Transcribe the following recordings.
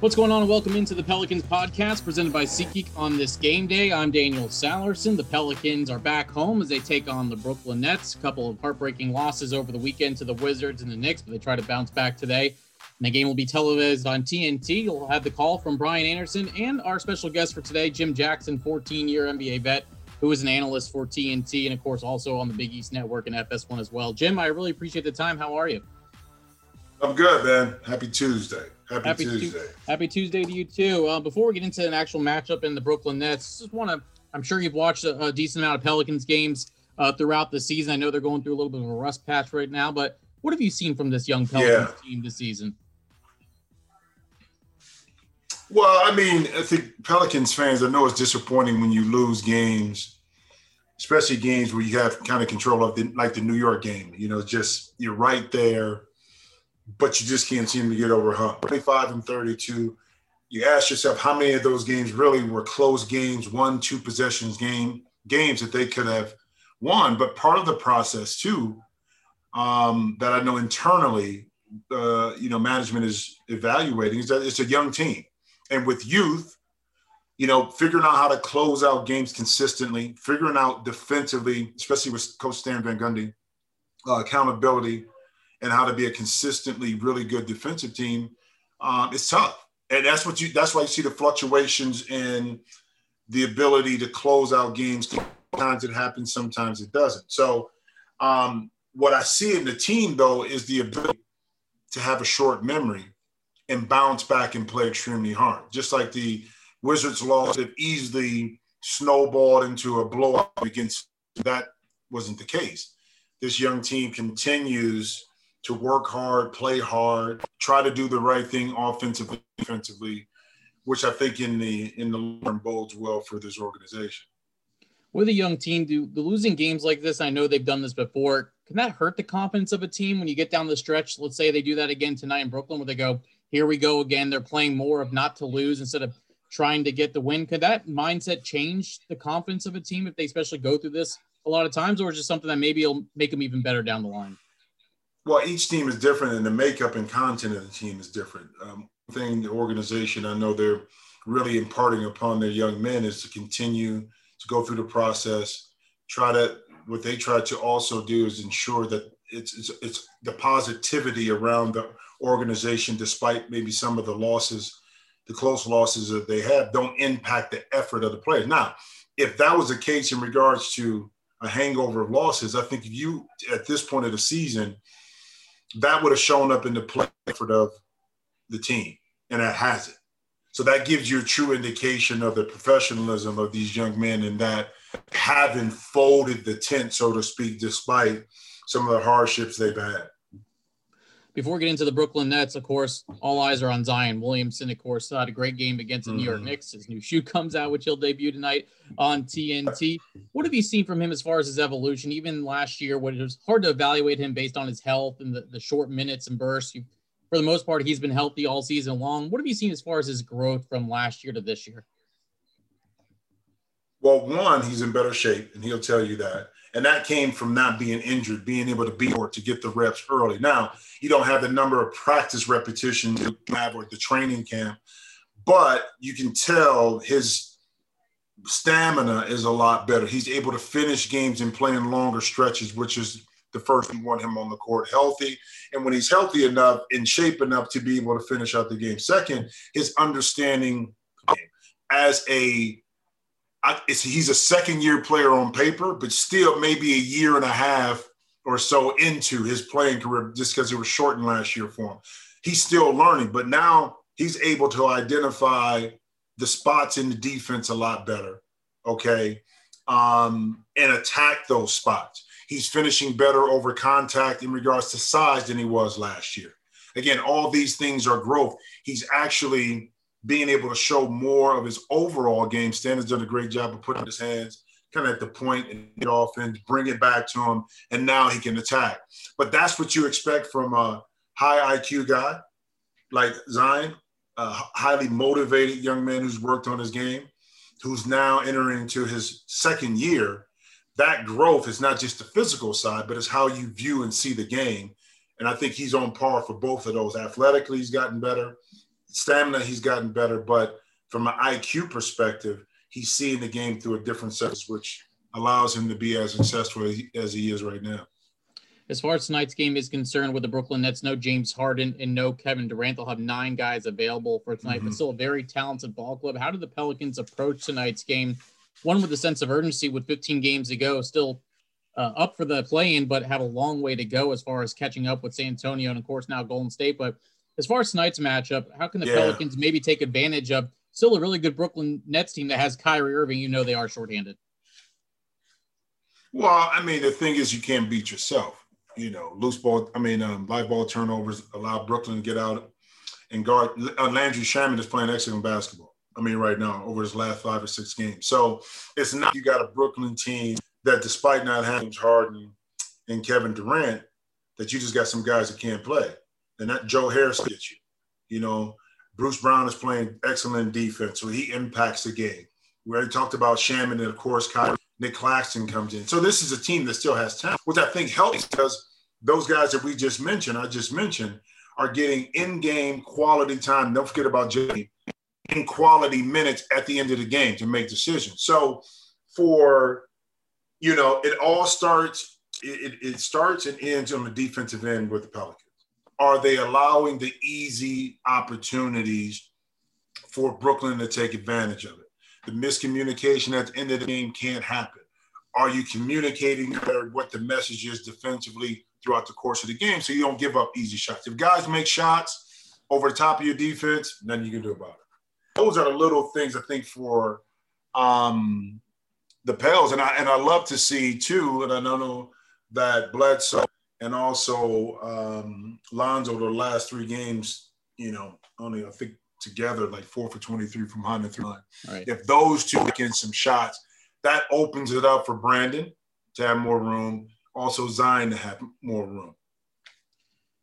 What's going on? Welcome into the Pelicans podcast presented by SeatGeek on this game day. I'm Daniel Sallerson. The Pelicans are back home as they take on the Brooklyn Nets. A couple of heartbreaking losses over the weekend to the Wizards and the Knicks, but they try to bounce back today. And the game will be televised on TNT. You'll have the call from Brian Anderson and our special guest for today, Jim Jackson, 14 year NBA vet, who is an analyst for TNT and, of course, also on the Big East Network and FS1 as well. Jim, I really appreciate the time. How are you? I'm good, man. Happy Tuesday. Happy, happy Tuesday. Tu- happy Tuesday to you too. Uh, before we get into an actual matchup in the Brooklyn Nets, just want to. I'm sure you've watched a, a, decent amount of Pelicans games uh, throughout the season. I know they're going through a little bit of a rust patch right now, but what have you seen from this young Pelicans yeah. team this season? Well, I mean, I think Pelicans fans. I know it's disappointing when you lose games, especially games where you have kind of control of the like the New York game. You know, just you're right there but you just can't seem to get over hump. 25 and 32. You ask yourself how many of those games really were close games, one, two possessions game games that they could have won. But part of the process too, um, that I know internally, uh, you know, management is evaluating is that it's a young team, and with youth, you know, figuring out how to close out games consistently, figuring out defensively, especially with Coach Stan Van Gundy, uh, accountability and how to be a consistently really good defensive team, um, it's tough. And that's what you. That's why you see the fluctuations in the ability to close out games. Sometimes it happens, sometimes it doesn't. So, um, what I see in the team though is the ability to have a short memory and bounce back and play extremely hard. Just like the Wizards lost, it easily snowballed into a blowout against. That wasn't the case. This young team continues to work hard, play hard, try to do the right thing offensively, defensively, which I think in the in the long bodes well for this organization. With a young team, do the losing games like this? I know they've done this before. Can that hurt the confidence of a team when you get down the stretch? Let's say they do that again tonight in Brooklyn, where they go, "Here we go again." They're playing more of not to lose instead of trying to get the win. Could that mindset change the confidence of a team if they especially go through this a lot of times, or is it something that maybe will make them even better down the line? Well, each team is different, and the makeup and content of the team is different. Um, thing the organization I know they're really imparting upon their young men is to continue to go through the process. Try to what they try to also do is ensure that it's it's, it's the positivity around the organization, despite maybe some of the losses, the close losses that they have, don't impact the effort of the players. Now, if that was the case in regards to a hangover of losses, I think if you at this point of the season that would have shown up in the play of the team, and that hasn't. So that gives you a true indication of the professionalism of these young men and that having folded the tent, so to speak, despite some of the hardships they've had. Before we get into the Brooklyn Nets, of course, all eyes are on Zion Williamson. Of course, had a great game against the. New York mm-hmm. Knicks. His new shoe comes out, which he'll debut tonight on TNT. What have you seen from him as far as his evolution? Even last year, when it was hard to evaluate him based on his health and the, the short minutes and bursts. You, for the most part, he's been healthy all season long. What have you seen as far as his growth from last year to this year? Well, one, he's in better shape, and he'll tell you that. And that came from not being injured, being able to be or to get the reps early. Now, you don't have the number of practice repetitions you have or the training camp, but you can tell his stamina is a lot better. He's able to finish games and play in longer stretches, which is the first we want him on the court healthy. And when he's healthy enough, in shape enough to be able to finish out the game. Second, his understanding as a I, he's a second year player on paper, but still maybe a year and a half or so into his playing career just because it was shortened last year for him. He's still learning, but now he's able to identify the spots in the defense a lot better. Okay. Um, and attack those spots. He's finishing better over contact in regards to size than he was last year. Again, all these things are growth. He's actually being able to show more of his overall game. Stan has done a great job of putting his hands kind of at the point point in the offense, bring it back to him, and now he can attack. But that's what you expect from a high IQ guy like Zion, a highly motivated young man who's worked on his game, who's now entering into his second year. That growth is not just the physical side, but it's how you view and see the game. And I think he's on par for both of those. Athletically, he's gotten better stamina, he's gotten better, but from an IQ perspective, he's seeing the game through a different sense, which allows him to be as successful as he is right now. As far as tonight's game is concerned, with the Brooklyn Nets, no James Harden and no Kevin Durant, they'll have nine guys available for tonight, mm-hmm. but still a very talented ball club. How do the Pelicans approach tonight's game? One with a sense of urgency with 15 games to go, still uh, up for the play-in, but have a long way to go as far as catching up with San Antonio and of course now Golden State. But as far as tonight's matchup, how can the yeah. Pelicans maybe take advantage of still a really good Brooklyn Nets team that has Kyrie Irving? You know they are shorthanded. Well, I mean, the thing is, you can't beat yourself. You know, loose ball. I mean, um, live ball turnovers allow Brooklyn to get out and guard. Uh, Landry Shamet is playing excellent basketball. I mean, right now over his last five or six games. So it's not you got a Brooklyn team that, despite not having Harden and Kevin Durant, that you just got some guys that can't play, and that Joe Harris gets you. You know, Bruce Brown is playing excellent defense, so he impacts the game. We already talked about Shamet and of course Kyrie Nic Claxton comes in. So this is a team that still has talent, which I think helps because those guys that we just mentioned, I just mentioned, are getting in-game quality time. Don't forget about Jimmy in quality minutes at the end of the game to make decisions. So for you know, it all starts. It, it starts and ends on the defensive end with the Pelicans. Are they allowing the easy opportunities for Brooklyn to take advantage of it? The miscommunication at the end of the game can't happen. Are you communicating what the message is defensively throughout the course of the game so you don't give up easy shots? If guys make shots over the top of your defense, nothing you can do about it. Those are the little things I think for um, the Pels, and I and I love to see too, and I know that Bledsoe and also um, Lonzo the last three games, you know, only I think together, like four for 23 from behind the three line. Right. If those two get some shots, that opens it up for Brandon to have more room. Also, Zion to have more room.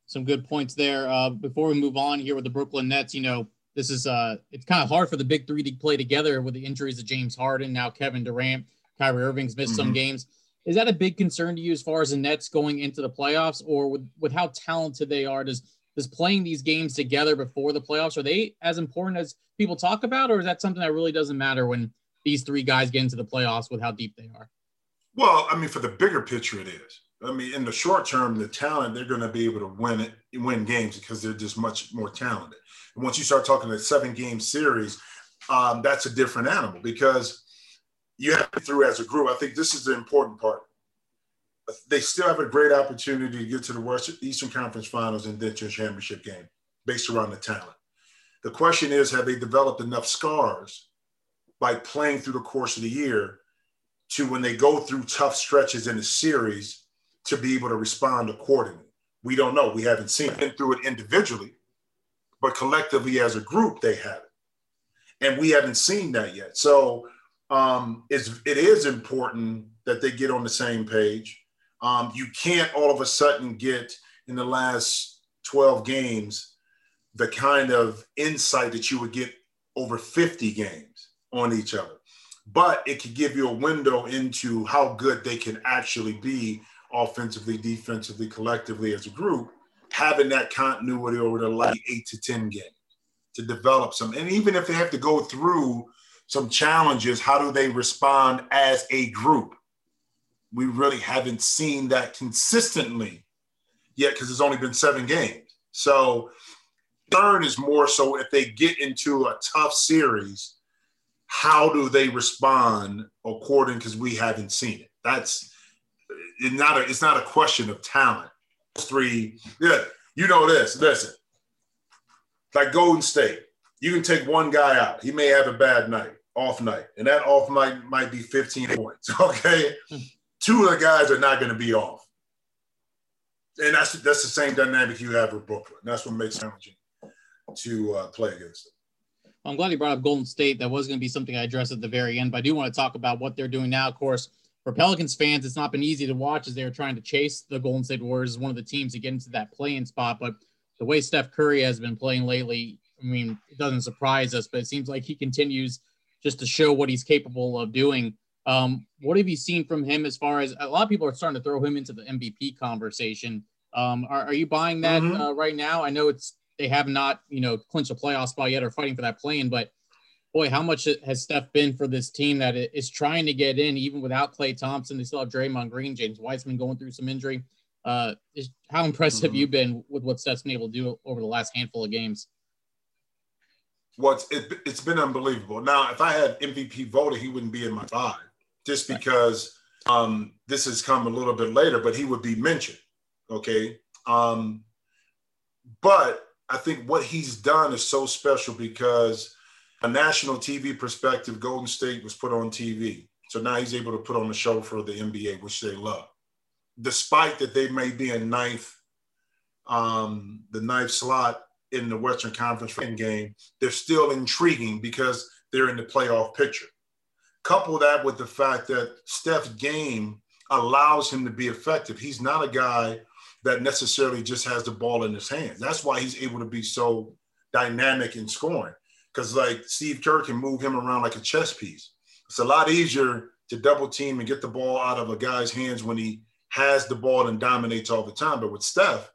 Some good points there. Uh, before we move on here with the Brooklyn Nets, you know, this is uh, it's kind of hard for the big three to play together with the injuries of James Harden, now Kevin Durant, Kyrie Irving's missed mm-hmm. some games. Is that a big concern to you as far as the Nets going into the playoffs, or with with how talented they are? Does does playing these games together before the playoffs are they as important as people talk about, or is that something that really doesn't matter when these three guys get into the playoffs with how deep they are? Well, I mean, for the bigger picture, it is. I mean, in the short term, the talent they're going to be able to win it, win games because they're just much more talented. And once you start talking a seven game series, um, that's a different animal because you have to through as a group. I think this is the important part they still have a great opportunity to get to the Western Eastern Conference Finals and then to a championship game based around the talent. The question is, have they developed enough scars by playing through the course of the year to when they go through tough stretches in a series to be able to respond accordingly? We don't know. We haven't seen it through it individually, but collectively as a group, they have it. And we haven't seen that yet. So um, it's, it is important that they get on the same page um, you can't all of a sudden get in the last 12 games the kind of insight that you would get over 50 games on each other. But it could give you a window into how good they can actually be offensively, defensively, collectively as a group, having that continuity over the last eight to 10 games to develop some. And even if they have to go through some challenges, how do they respond as a group? we really haven't seen that consistently yet because it's only been seven games. So third is more so if they get into a tough series, how do they respond according because we haven't seen it. That's it's not a it's not a question of talent. Three, yeah, you know this. Listen, like Golden State, you can take one guy out. He may have a bad night, off night, and that off night might be 15 points. Okay, two of the guys are not going to be off. And that's that's the same dynamic you have with Brooklyn. That's what makes it challenging to uh, play against them. Well, I'm glad you brought up Golden State. That was going to be something I addressed at the very end, but I do want to talk about what they're doing now. Of course, for Pelicans fans, it's not been easy to watch as they're trying to chase the Golden State Warriors as one of the teams to get into that playing spot. But the way Steph Curry has been playing lately, I mean, it doesn't surprise us, but it seems like he continues just to show what he's capable of doing. Um, what have you seen from him as far as a lot of people are starting to throw him into the MVP conversation? Um, are, are you buying that mm-hmm. uh, right now? I know it's they have not, you know, clinched a playoff spot yet or fighting for that play-in. But boy, how much has Steph been for this team that is trying to get in even without Klay Thompson? They still have Draymond Green, James Wiseman going through some injury. Uh, is, how impressed mm-hmm. have you been with what Steph's been able to do over the last handful of games? It's, it, has been unbelievable. Now, if I had MVP voted, he wouldn't be in my five just because um, this has come a little bit later, but he would be mentioned. Okay. Um, but I think what he's done is so special because a national TV perspective, Golden State was put on TV. So now he's able to put on a show for the NBA, which they love. Despite that they may be in ninth, um, the ninth slot in the Western Conference game, they're still intriguing because they're in the playoff picture. Couple that with the fact that Steph's game allows him to be effective. He's not a guy that necessarily just has the ball in his hands. That's why he's able to be so dynamic in scoring. Because like Steve Kerr can move him around like a chess piece. It's a lot easier to double team and get the ball out of a guy's hands when he has the ball and dominates all the time. But with Steph,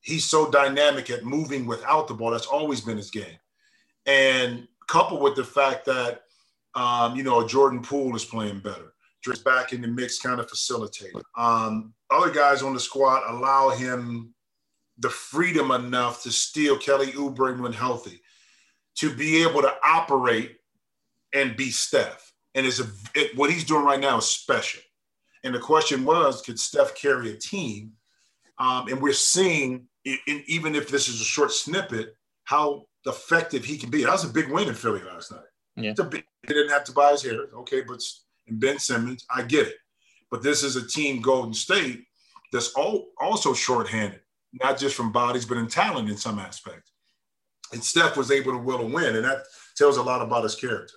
he's so dynamic at moving without the ball. That's always been his game. And coupled with the fact that um, you know, Jordan Poole is playing better. Just back in the mix, kind of facilitating. Um, other guys on the squad allow him the freedom enough to steal Kelly Oubre when healthy, to be able to operate and be Steph. And it's a, it, what he's doing right now is special. And the question was, could Steph carry a team? Um, and we're seeing, in, in, even if this is a short snippet, how effective he can be. That was a big win in Philly last night. Yeah. Big, they didn't have Tobias Harris, okay, but and Ben Simmons, I get it. But this is a team, Golden State, that's all, also shorthanded, not just from bodies, but in talent in some aspects. And Steph was able to will a win, and that tells a lot about his character.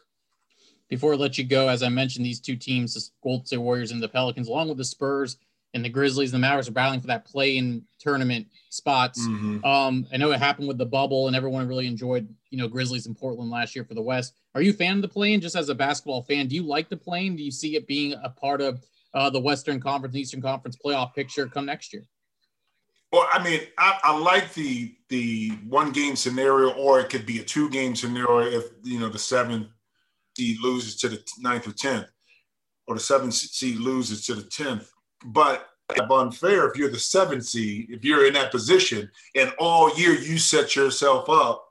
Before I let you go, as I mentioned, these two teams, the Golden State Warriors and the Pelicans, along with the Spurs and the Grizzlies and the Mavericks, are battling for that play-in tournament spots. Mm-hmm. Um, I know it happened with the bubble, and everyone really enjoyed, you know, Grizzlies in Portland last year for the West. Are you a fan of the play-in? Just as a basketball fan, do you like the play-in? Do you see it being a part of uh, the Western Conference, Eastern Conference playoff picture come next year? Well, I mean, I, I, like the the one game scenario, or it could be a two game scenario if you know the seventh seed loses to the ninth or tenth, or the seventh seed loses to the tenth. But unfair if you're the seventh seed, if you're in that position, and all year you set yourself up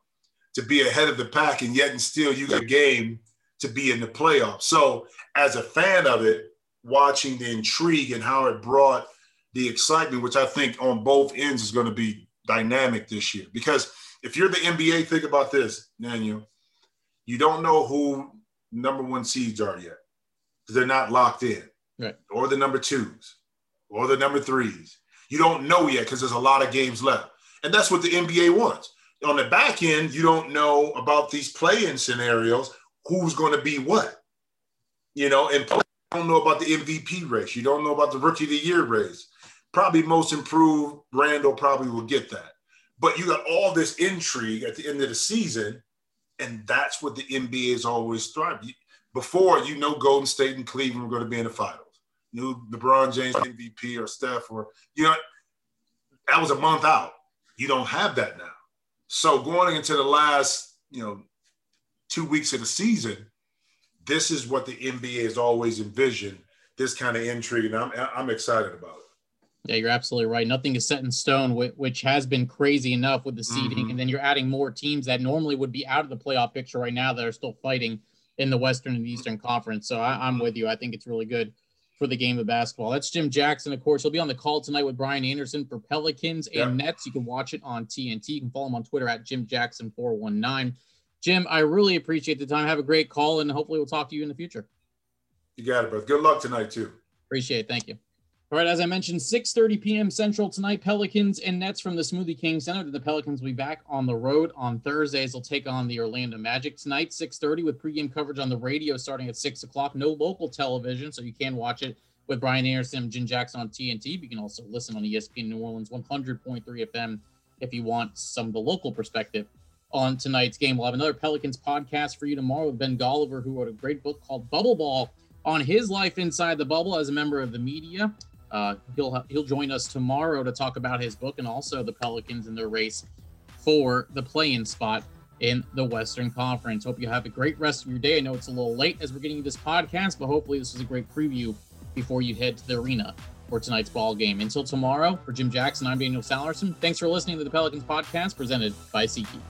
to be ahead of the pack, and yet and still you get a game to be in the playoffs. So, as a fan of it, watching the intrigue and how it brought the excitement, which I think on both ends is going to be dynamic this year. Because if you're the NBA, think about this, Daniel. You don't know who number one seeds are yet. They're not locked in. Right. Or the number twos or the number threes. You don't know yet because there's a lot of games left. And that's what the NBA wants. On the back end, you don't know about these play-in scenarios, who's going to be what. You know, and you don't know about the MVP race. You don't know about the rookie of the year race. Probably most improved, Randle probably will get that. But you got all this intrigue at the end of the season, and that's what the NBA is always thriving. Before, you know, Golden State and Cleveland were going to be in the finals. Knew LeBron James MVP or Steph or you know that was a month out. You don't have that now. So going into the last, you know, two weeks of the season, this is what the NBA has always envisioned this kind of intrigue, and I'm I'm excited about it. Yeah, you're absolutely right. Nothing is set in stone, which has been crazy enough with the seeding, mm-hmm. and then you're adding more teams that normally would be out of the playoff picture right now that are still fighting in the Western and Eastern Conference. So I, am with you. I think it's really good for the game of basketball. That's Jim Jackson, of course. He'll be on the call tonight with Brian Anderson for Pelicans and Nets. You can watch it on TNT. You can follow him on Twitter at Jim Jackson 419. Jim, I really appreciate the time. Have a great call, and hopefully we'll talk to you in the future. You got it, bro. Good luck tonight, too. Appreciate it. Thank you. All right, as I mentioned, 6:30 p.m. Central tonight. Pelicans and Nets from the Smoothie King Center. The Pelicans will be back on the road on Thursdays. They'll take on the Orlando Magic tonight, 6:30, with pregame coverage on the radio starting at six o'clock. No local television, so you can watch it with Brian Anderson and Jim Jackson on TNT. You can also listen on ESPN New Orleans 100.3 FM if you want some of the local perspective on tonight's game. We'll have another Pelicans podcast for you tomorrow with Ben Golliver, who wrote a great book called Bubble Ball on his life inside the bubble as a member of the media. Uh, he'll he'll join us tomorrow to talk about his book and also the Pelicans and their race for the play-in spot in the Western Conference. Hope you have a great rest of your day. I know it's a little late as we're getting this podcast, but hopefully this was a great preview before you head to the arena for tonight's ball game. Until tomorrow, for Jim Jackson, I'm Daniel Sallerson. Thanks for listening to the Pelicans podcast presented by SeatGeek.